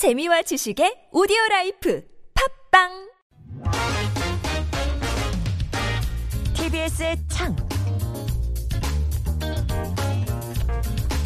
재미와 지식의 오디오 life 팟빵 TBS의 창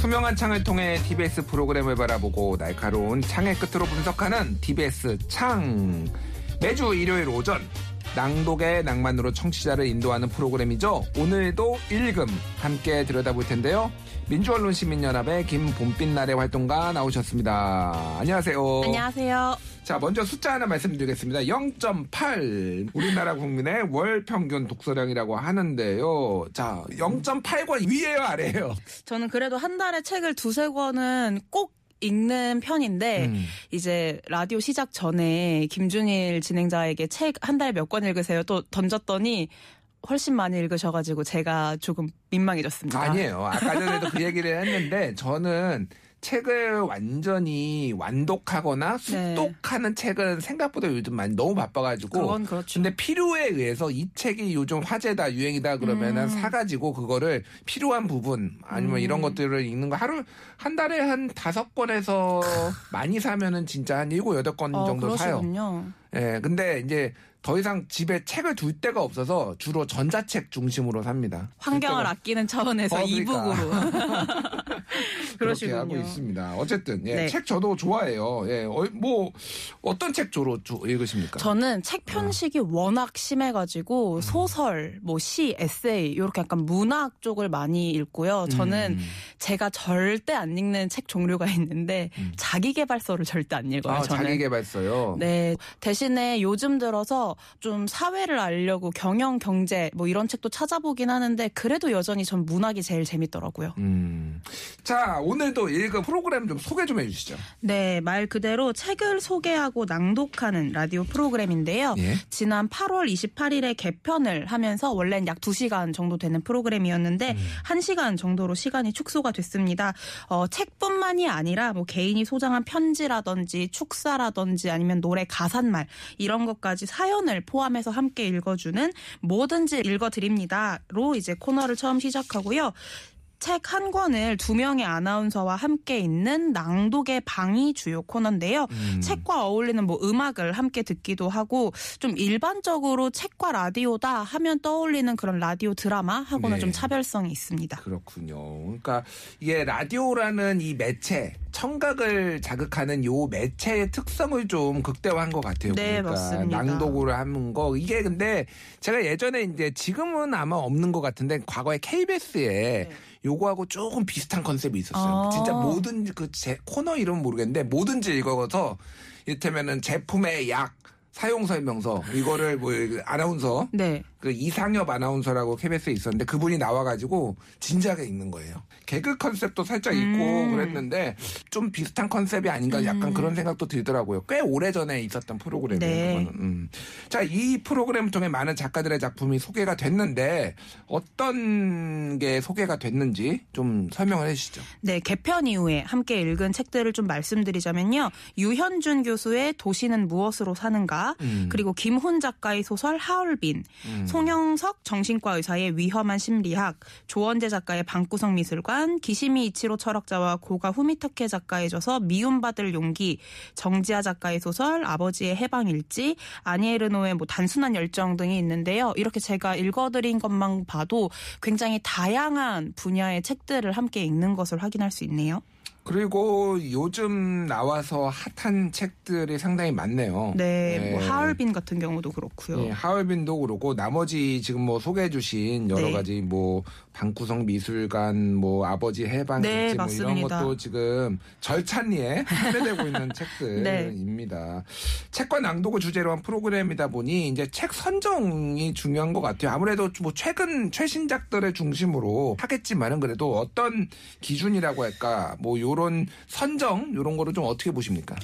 투명한 창을 통해 TBS 프로그램을 바라보고 날카로운 창의 끝으로 분석하는 TBS 창. 매주 일요일 오전 낭독의 낭만으로 청취자를 인도하는 프로그램이죠. 오늘도 읽음 함께 들여다볼 텐데요. 민주언론 시민연합의 김봄빛날의 활동가 나오셨습니다. 안녕하세요. 안녕하세요. 자, 먼저 숫자 하나 말씀드리겠습니다. 0.8. 우리나라 국민의 월 평균 독서량이라고 하는데요. 자, 0.8권 위에요, 아래에요? 저는 그래도 한 달에 책을 두세 권은 꼭 읽는 편인데 음. 이제 라디오 시작 전에 김준일 진행자에게 책 한 달에 몇권 읽으세요 또 던졌더니 훨씬 많이 읽으셔가지고 제가 조금 민망해졌습니다. 아니에요. 아까 전에도 그 얘기를 했는데 저는 책을 완전히 완독하거나 숙독하는 책은 생각보다 요즘 많이 너무 바빠가지고 그건 그렇죠. 근데 필요에 의해서 이 책이 요즘 화제다 유행이다 그러면은 음. 사가지고 그거를 필요한 부분 아니면 이런 음. 것들을 읽는 거 하루 한 달에 한 다섯 권에서 많이 사면은 진짜 한 일곱 여덟 권 어, 정도 사요. 그러시군요. 예, 근데 이제 더 이상 집에 책을 둘 데가 없어서 주로 전자책 중심으로 삽니다. 환경을 그때가- 아끼는 차원에서 어, 그러니까. 이북으로. 그렇게 하고. 있습니다. 어쨌든 예, 네. 책 저도 좋아해요. 예, 어, 뭐 어떤 책 주로 주- 읽으십니까? 저는 책 편식이 워낙 심해가지고 소설, 뭐 시, 에세이 이렇게 약간 문학 쪽을 많이 읽고요. 저는 음. 제가 절대 안 읽는 책 종류가 있는데 자기계발서를 절대 안 읽어요. 아, 저는. 자기개발서요. 네. 대신에 요즘 들어서 좀 사회를 알려고 경영, 경제 뭐 이런 책도 찾아보긴 하는데 그래도 여전히 전 문학이 제일 재밌더라고요. 음. 자, 오늘도 읽은 프로그램 좀 소개 좀 해주시죠. 네, 말 그대로 책을 소개하고 낭독하는 라디오 프로그램인데요. 예. 지난 8월 28일에 개편을 하면서 원래는 약 2시간 정도 되는 프로그램이었는데 음. 1시간 정도로 시간이 축소가 됐습니다. 어, 책뿐만이 아니라 뭐 개인이 소장한 편지라든지 축사라든지 아니면 노래 가사말 이런 것까지 사연을 포함해서 함께 읽어주는 뭐든지 읽어드립니다로 이제 코너를 처음 시작하고요. 책 한 권을 두 명의 아나운서와 함께 있는 낭독의 방이 주요 코너인데요. 음. 책과 어울리는 뭐 음악을 함께 듣기도 하고 좀 일반적으로 책과 라디오다 하면 떠올리는 그런 라디오 드라마 하고는 네. 좀 차별성이 있습니다. 그렇군요. 그러니까 이게 라디오라는 이 매체, 청각을 자극하는 요 매체의 특성을 좀 극대화한 것 같아요. 네, 그러니까 맞습니다. 낭독을 하는 거 이게 근데 제가 예전에 이제 지금은 아마 없는 것 같은데 과거에 KBS에 요거하고 조금 비슷한 컨셉이 있었어요. 아. 진짜 모든 그 제 코너 이름 모르겠는데 뭐든지 읽어서 이를테면은 제품의 약 사용 설명서 이거를 뭐 아나운서 네. 그 이상엽 아나운서라고 KBS에 있었는데 그분이 나와가지고 진지하게 읽는 거예요. 개그 컨셉도 살짝 있고 음. 그랬는데 좀 비슷한 컨셉이 아닌가 약간 그런 생각도 들더라고요. 꽤 오래 전에 있었던 프로그램이에요. 네. 음. 자, 이 프로그램을 통해 많은 작가들의 작품이 소개가 됐는데 어떤 게 소개가 됐는지 좀 설명을 해주시죠. 네, 개편 이후에 함께 읽은 책들을 좀 말씀드리자면요. 유현준 교수의 도시는 무엇으로 사는가, 음. 그리고 김훈 작가의 소설 하얼빈, 음. 송영석 정신과 의사의 위험한 심리학, 조원재 작가의 방구석 미술관, 기시미 이치로 철학자와 고가 후미타케 작가의 저서 미움받을 용기, 정지아 작가의 소설 아버지의 해방일지, 아니에르노의 뭐 단순한 열정 등이 있는데요. 이렇게 제가 읽어드린 것만 봐도 굉장히 다양한 분야의 책들을 함께 읽는 것을 확인할 수 있네요. 그리고 요즘 나와서 핫한 책들이 상당히 많네요. 네, 뭐 네. 하얼빈 같은 경우도 그렇고요. 예, 하얼빈도 그렇고 나머지 지금 뭐 소개해 주신 여러 네. 가지 뭐 방구석 미술관, 뭐 아버지 해방일지 네, 뭐 이런. 것도 지금 절찬리에 판매되고 있는 네. 책들입니다. 책과 낭독을 주제로 한 프로그램이다 보니 이제 책 선정이 중요한 것 같아요. 아무래도 뭐 최근 최신작들을 중심으로 하겠지만은 그래도 어떤 기준이라고 할까, 뭐요 런 선정 요런 거를 좀 어떻게 보십니까?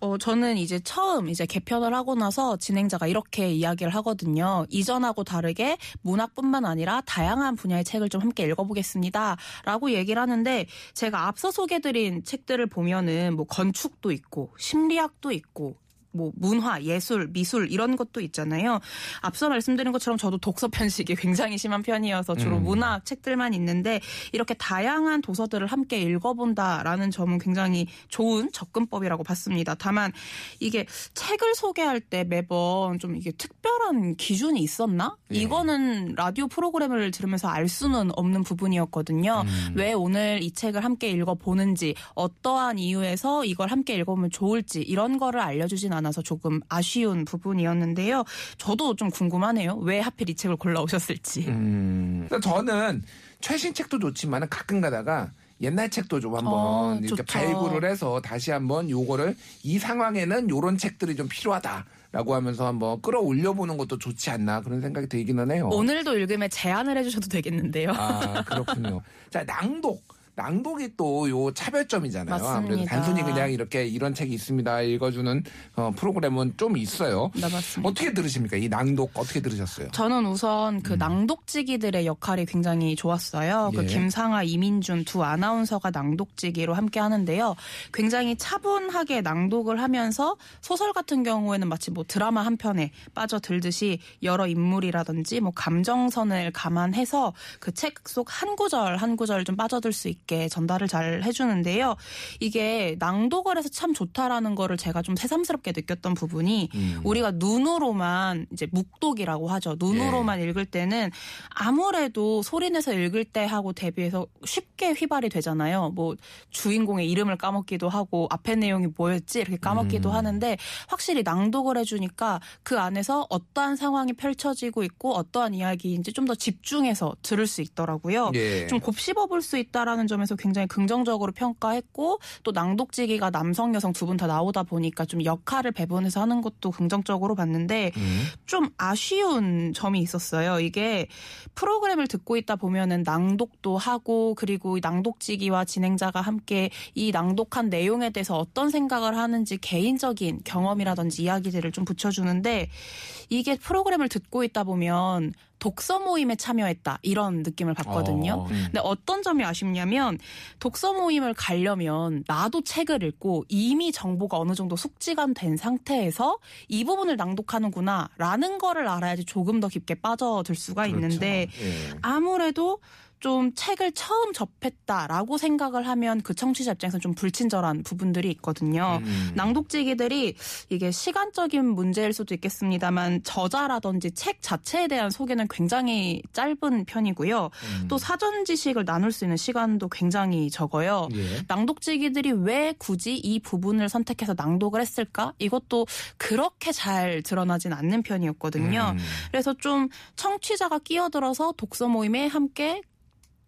어, 저는 이제 처음 이제 개편을 하고 나서 진행자가 이렇게 이야기를 하거든요. 이전하고 다르게 문학뿐만 아니라 다양한 분야의 책을 좀 함께 읽어보겠습니다. 라고 얘기를 하는데 제가 앞서 소개드린 책들을 보면은 뭐 건축도 있고 심리학도 있고 뭐 문화, 예술, 미술 이런 것도 있잖아요. 앞서 말씀드린 것처럼 저도 독서 편식이 굉장히 심한 편이어서 주로 음. 문학 책들만 있는데 이렇게 다양한 도서들을 함께 읽어본다라는 점은 굉장히 좋은 접근법이라고 봤습니다. 다만 이게 책을 소개할 때 매번 좀 이게 특별한 기준이 있었나? 예. 이거는 라디오 프로그램을 들으면서 알 수는 없는 부분이었거든요. 음. 왜 오늘 이 책을 함께 읽어보는지 어떠한 이유에서 이걸 함께 읽어보면 좋을지 이런 거를 알려주진 않 아서 조금 아쉬운 부분이었는데요. 저도 좀 궁금하네요. 왜 하필 이 책을 골라오셨을지. 음. 저는 최신 책도 좋지만 가끔 가다가 옛날 책도 좀 한번 어, 이렇게 좋죠. 발굴을 해서 다시 한번 요거를 이 상황에는 요런 책들이 좀 필요하다라고 하면서 한번 끌어올려 보는 것도 좋지 않나 그런 생각이 들기는 해요. 오늘도 읽음에 제안을 해주셔도 되겠는데요. 아, 그렇군요. 자, 낭독. 낭독이 또 요 차별점이잖아요. 맞습니다. 아무래도 단순히 그냥 이렇게 이런 책이 있습니다. 읽어주는 어, 프로그램은 좀 있어요. 네, 맞습니다. 어떻게 들으십니까? 이 낭독 어떻게 들으셨어요? 저는 우선 그 낭독지기들의 역할이 굉장히 좋았어요. 그 음. 예. 김상아, 이민준 두 아나운서가 낭독지기로 함께 하는데요. 굉장히 차분하게 낭독을 하면서 소설 같은 경우에는 마치 뭐 드라마 한 편에 빠져들듯이 여러 인물이라든지 뭐 감정선을 감안해서 그 책 속 한 구절 한 구절 좀 빠져들 수 있게 전달을 잘 해주는데요. 이게 낭독을 해서 참 좋다라는 거를 제가 좀 새삼스럽게 느꼈던 부분이 음. 우리가 눈으로만 이제 묵독이라고 하죠. 눈으로만 읽을 때는 아무래도 소리내서 읽을 때 하고 대비해서 쉽게 휘발이 되잖아요. 뭐 주인공의 이름을 까먹기도 하고 앞에 내용이 뭐였지 이렇게 까먹기도 음. 하는데 확실히 낭독을 해주니까 그 안에서 어떠한 상황이 펼쳐지고 있고 어떠한 이야기인지 좀 더 집중해서 들을 수 있더라고요. 예. 좀 곱씹어 볼 수 있다라는 점 에서 굉장히 긍정적으로 평가했고 또 낭독지기가 남성 여성 두 분 다 나오다 보니까 좀 역할을 배분해서 하는 것도 긍정적으로 봤는데 음. 좀 아쉬운 점이 있었어요. 이게 프로그램을 듣고 있다 보면은 낭독도 하고 그리고 이 낭독지기와 진행자가 함께 이 낭독한 내용에 대해서 어떤 생각을 하는지 개인적인 경험이라든지 이야기들을 좀 붙여주는데 이게 프로그램을 듣고 있다 보면 독서 모임에 참여했다 이런 느낌을 받거든요. 어. 근데 어떤 점이 아쉽냐면 독서 모임을 가려면 나도 책을 읽고 이미 정보가 어느 정도 숙지가 된 상태에서 이 부분을 낭독하는구나라는 거를 알아야지 조금 더 깊게 빠져들 수가 있는데 그렇죠. 예. 아무래도 좀 책을 처음 접했다라고 생각을 하면 그 청취자 입장에서 좀 불친절한 부분들이 있거든요. 음. 낭독지기들이 이게 시간적인 문제일 수도 있겠습니다만 저자라든지 책 자체에 대한 소개는 굉장히 짧은 편이고요. 음. 또 사전 지식을 나눌 수 있는 시간도 굉장히 적어요. 예. 낭독지기들이 왜 굳이 이 부분을 선택해서 낭독을 했을까? 이것도 그렇게 잘 드러나진 않는 편이었거든요. 음. 그래서 좀 청취자가 끼어들어서 독서 모임에 함께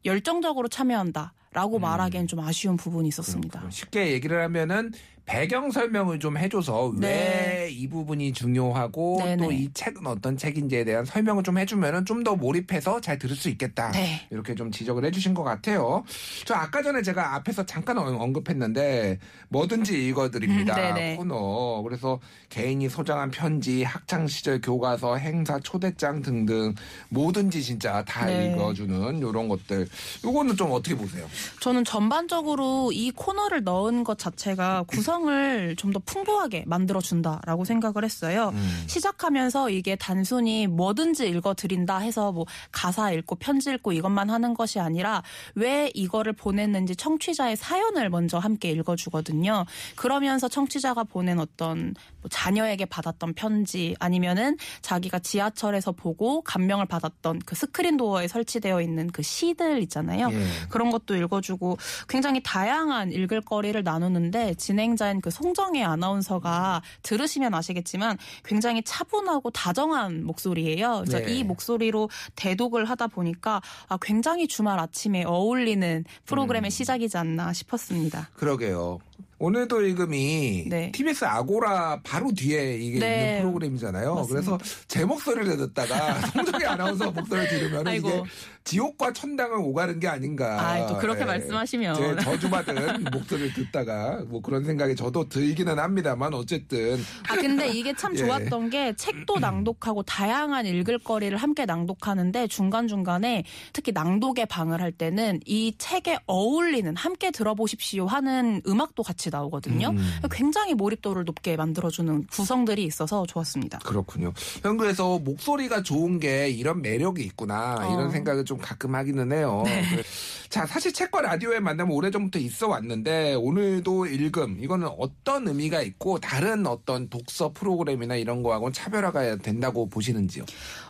열정적으로 참여한다 라고 음. 말하기엔 좀 아쉬운 부분이 있었습니다. 그렇군요. 쉽게 얘기를 하면은 배경 설명을 좀 해줘서 네. 왜이 부분이 중요하고. 또 이 책은 어떤 책인지에 대한 설명을 좀 해주면은 좀 더 몰입해서 잘 들을 수 있겠다. 네. 이렇게 좀 지적을 해주신 것 같아요. 저 아까 전에 제가 앞에서 잠깐 언- 언급했는데 뭐든지 읽어드립니다 음. 코너. 그래서 개인이 소장한 편지, 학창 시절 교과서, 행사, 초대장 등등 뭐든지 진짜 다 네. 읽어주는 이런 것들. 요거는 좀 어떻게 보세요? 저는 전반적으로 이 코너를 넣은 것 자체가 구성 을 좀 더 풍부하게 만들어준다라고 생각을 했어요. 음. 시작하면서 이게 단순히 뭐든지 읽어드린다 해서 뭐 가사 읽고 편지 읽고 이것만 하는 것이 아니라 왜 이거를 보냈는지 청취자의 사연을 먼저 함께 읽어주거든요. 그러면서 청취자가 보낸 어떤 뭐 자녀에게 받았던 편지 아니면은 자기가 지하철에서 보고 감명을 받았던 그 스크린 도어에 설치되어 있는 그 시들 있잖아요. 예. 그런 것도 읽어주고 굉장히 다양한 읽을 거리를 나누는데 진행자 인 그 송정혜 아나운서가 들으시면 아시겠지만 굉장히 차분하고 다정한 목소리예요. 그래서 네. 이 목소리로 대독을 하다 보니까 아, 굉장히 주말 아침에 어울리는 프로그램의 음. 시작이지 않나 싶었습니다. 그러게요. 오늘도 읽음이 네. TBS 아고라 바로 뒤에 이게 네. 있는 프로그램이잖아요. 맞습니다. 그래서 제 목소리를 듣다가 송정희 아나운서 목소리를 들으면. 이게 지옥과 천당을 오가는 게 아닌가. 아, 또 그렇게 예. 말씀하시면. 제 저주받은 목소리를 듣다가 뭐 그런 생각이 저도 들기는 합니다만 어쨌든 아 근데 이게 참 예. 좋았던 게 책도 낭독하고 다양한 읽을 거리를 함께 낭독하는데 중간 중간에 특히 낭독의 방을 할 때는 이 책에 어울리는 함께 들어보십시오 하는 음악도 같이 나오거든요. 음. 굉장히 몰입도를 높게 만들어주는 구성들이 있어서 좋았습니다. 그렇군요. 형 그래서 목소리가 좋은 게 이런 매력이 있구나 어. 이런 생각을 좀 가끔 하기는 해요. 네. 그- 자 사실 책과 라디오의 만남은 오래전부터 있어 왔는데 오늘도 읽음 이거는 어떤 의미가 있고 다른 어떤 독서 프로그램이나 이런 거하고는 차별화가 된다고 보시는지요?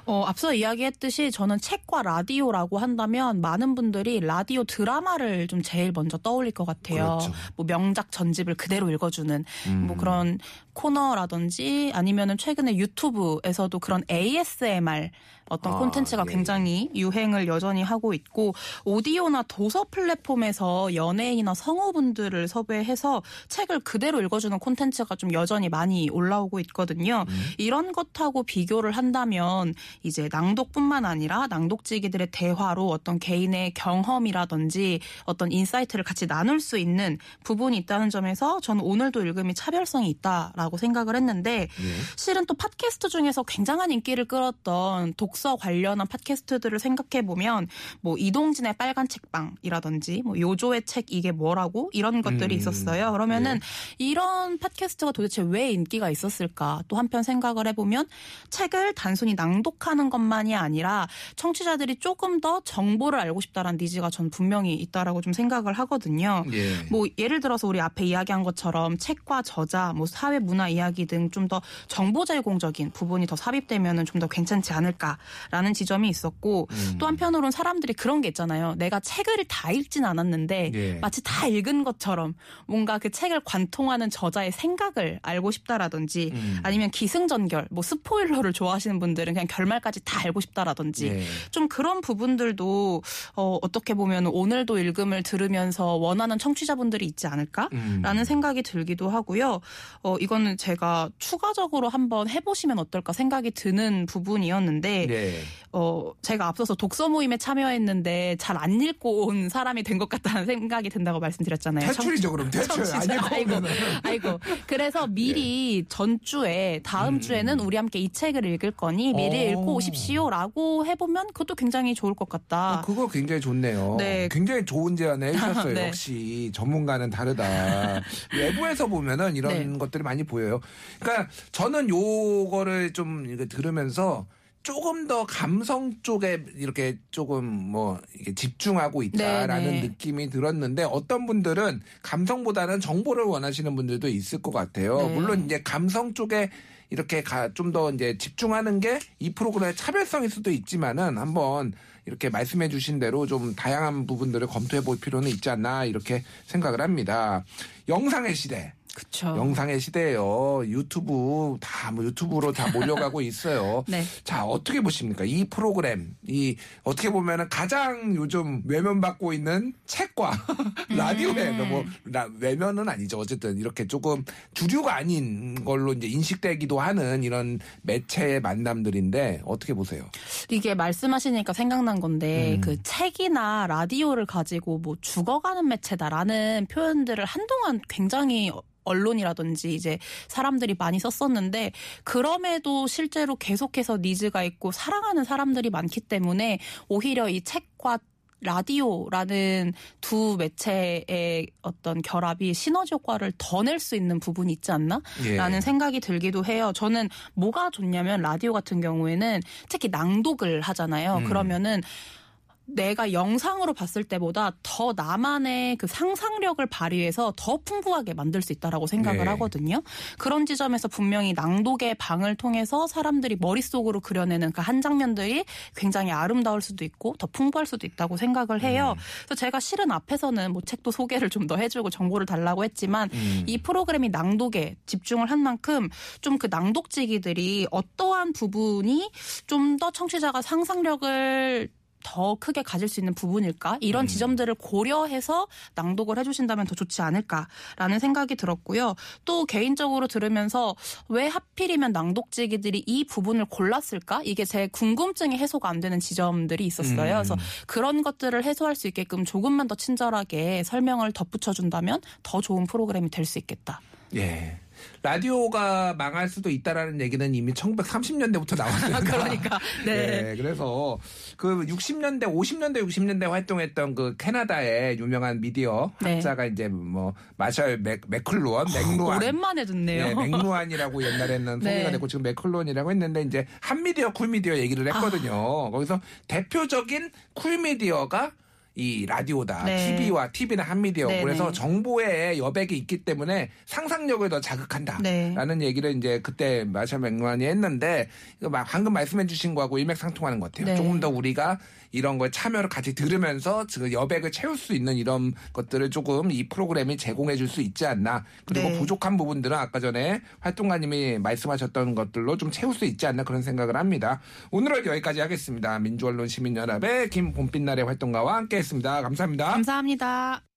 어, 앞서 이야기했듯이 저는 책과 라디오라고 한다면 많은 분들이 라디오 드라마를 좀 제일 먼저 떠올릴 것 같아요. 그렇죠. 뭐 명작 전집을 그대로 읽어주는 음. 뭐 그런 코너라든지 아니면은 최근에 유튜브에서도 그런 ASMR 어떤 아, 콘텐츠가 예. 굉장히 유행을 여전히 하고 있고 오디오나 도서 플랫폼에서 연예인이나 성우분들을 섭외해서 책을 그대로 읽어주는 콘텐츠가 좀 여전히 많이 올라오고 있거든요. 음. 이런 것하고 비교를 한다면 이제 낭독뿐만 아니라 낭독지기들의 대화로 어떤 개인의 경험이라든지 어떤 insight를 같이 나눌 수 있는 부분이 있다는 점에서 저는 오늘도 읽음이 차별성이 있다라고 생각을 했는데 예. 실은 또 팟캐스트 중에서 굉장한 인기를 끌었던 독서 관련한 팟캐스트들을 생각해 보면 뭐 이동진의 빨간 책방이라든지 뭐 요조의 책 이게 뭐라고 이런 것들이 음, 있었어요. 그러면은 이런 팟캐스트가 도대체 왜 인기가 있었을까? 또 한편 생각을 해보면 책을 단순히 낭독하는 것만이 아니라 청취자들이 조금 더 정보를 알고 싶다라는 니즈가 전 분명히 있다라고 좀 생각을 하거든요. 예. 뭐 예를 들어서 우리 앞에 이야기한 것처럼 책과 저자, 뭐 사회 문화 이야기 등 좀 더 정보 제공적인 부분이 더 삽입되면은 좀 더 괜찮지 않을까 라는 지점이 있었고 음. 또 한편으로는 사람들이 그런 게 있잖아요. 내가 책을 다 읽진 않았는데 예. 마치 다 읽은 것처럼 뭔가 그 책을 관통하는 저자의 생각을 알고 싶다라든지 음. 아니면 기승전결, 뭐 스포일러를 좋아하시는 분들은 그냥 결말까지 다 알고 싶다라든지 예. 좀 그런 부분들도 어, 어떻게 보면 오늘도 읽음을 들으면서 원하는 청취자분들이 있지 않을까라는 음. 생각이 들기도 하고요. 어, 이거는 제가 추가적으로 한번 해보시면 어떨까 생각이 드는 부분이었는데 예. 어, 제가 앞서서 독서 모임에 참여했는데 잘 안 읽고 온 사람이 된 것 같다는 생각이 든다고 말씀드렸잖아요. 퇴출이죠 그럼 퇴출 청취자. 아니고 아이고, 아이고. 그래서 미리 전주에 다음 음. 주에는 우리 함께 이 책을 읽을 거니 미리 어. 읽고 오십시오 라고 해보면 그것도 굉장히 좋을 것 같다. 어, 그거 굉장히 좋네요. 네. 굉장히 좋은 제안을 해주셨어요. 네. 역시 전문가는 다르다. 외부에서 보면은 이런 네. 것들이 많이 보여요. 그러니까 저는 요거를 좀 들으면서 조금 더 감성 쪽에 이렇게 조금 뭐 이게 집중하고 있다라는 네, 네. 느낌이 들었는데 어떤 분들은 감성보다는 정보를 원하시는 분들도 있을 것 같아요. 네. 물론 이제 감성 쪽에 이렇게 좀 더 이제 집중하는 게 이 프로그램의 차별성일 수도 있지만은 한번 이렇게 말씀해 주신 대로 좀 다양한 부분들을 검토해 볼 필요는 있지 않나 이렇게 생각을 합니다. 영상의 시대. 그쵸. 영상의 시대예요. 유튜브 다 뭐 유튜브로 다 몰려가고 있어요. 네. 자 어떻게 보십니까? 이 프로그램 이 어떻게 보면은 가장 요즘 외면받고 있는 책과 라디오에 음. 뭐 라- 외면은 아니죠. 어쨌든 이렇게 조금 주류가 아닌 걸로 이제 인식되기도 하는 이런 매체의 만남들인데 어떻게 보세요? 이게 말씀하시니까 생각난 건데 음. 그 책이나 라디오를 가지고 뭐 죽어가는 매체다라는 표현들을 한동안 굉장히 언론이라든지 이제 사람들이 많이 썼었는데 그럼에도 실제로 계속해서 니즈가 있고 사랑하는 사람들이 많기 때문에 오히려 이 책과 라디오라는 두 매체의 어떤 결합이 시너지 효과를 더 낼 수 있는 부분이 있지 않나? 예. 라는 생각이 들기도 해요. 저는 뭐가 좋냐면 라디오 같은 경우에는 특히 낭독을 하잖아요. 음. 그러면은 내가 영상으로 봤을 때보다 더 나만의 그 상상력을 발휘해서 더 풍부하게 만들 수 있다라고 생각을 네. 하거든요. 그런 지점에서 분명히 낭독의 방을 통해서 사람들이 머릿속으로 그려내는 그 한 장면들이 굉장히 아름다울 수도 있고 더 풍부할 수도 있다고 생각을 해요. 음. 그래서 제가 실은 앞에서는 뭐 책도 소개를 좀 더 해주고 정보를 달라고 했지만 음. 이 프로그램이 낭독에 집중을 한 만큼 좀 그 낭독지기들이 어떠한 부분이 좀 더 청취자가 상상력을 더 크게 가질 수 있는 부분일까? 이런 지점들을 고려해서 낭독을 해주신다면 더 좋지 않을까라는 생각이 들었고요. 또 개인적으로 들으면서 왜 하필이면 낭독지기들이 이 부분을 골랐을까? 이게 제 궁금증이 해소가 안 되는 지점들이 있었어요. 음. 그래서 그런 것들을 해소할 수 있게끔 조금만 더 친절하게 설명을 덧붙여준다면 더 좋은 프로그램이 될 수 있겠다. 예. 라디오가 망할 수도 있다라는 얘기는 이미 1930년대부터 나왔어요. 그러니까 네. 네, 그래서 그 60년대, 50년대, 60년대 활동했던 그 캐나다의 유명한 미디어 네. 학자가 이제 뭐 마셜 맥, 맥클루언, 맥루안. 오랜만에 듣네요. 네, 맥루안이라고 옛날에는 네. 소개가 됐고 지금 맥클루언이라고 했는데 이제 hot media cool media 얘기를 했거든요. 아. 거기서 대표적인 cool media가 이 라디오다. 네. TV와 TV는 hot media. 네, 그래서 네. 정보의 여백이 있기 때문에 상상력을 더 자극한다. 네. 라는 얘기를 이제 그때 마셜 맥루안이 했는데 이거 막 방금 말씀해 주신 거하고 일맥상통하는 것 같아요. 네. 조금 더 우리가 이런 거에 참여를 같이 들으면서 그 여백을 채울 수 있는 이런 것들을 조금 이 프로그램이 제공해 줄 수 있지 않나. 그리고 네. 부족한 부분들은 아까 전에 활동가님이 말씀하셨던 것들로 좀 채울 수 있지 않나 그런 생각을 합니다. 오늘은 여기까지 하겠습니다. 민주언론 시민연합의 김봄빛날의 활동가와 함께 했습니다. 감사합니다. 감사합니다.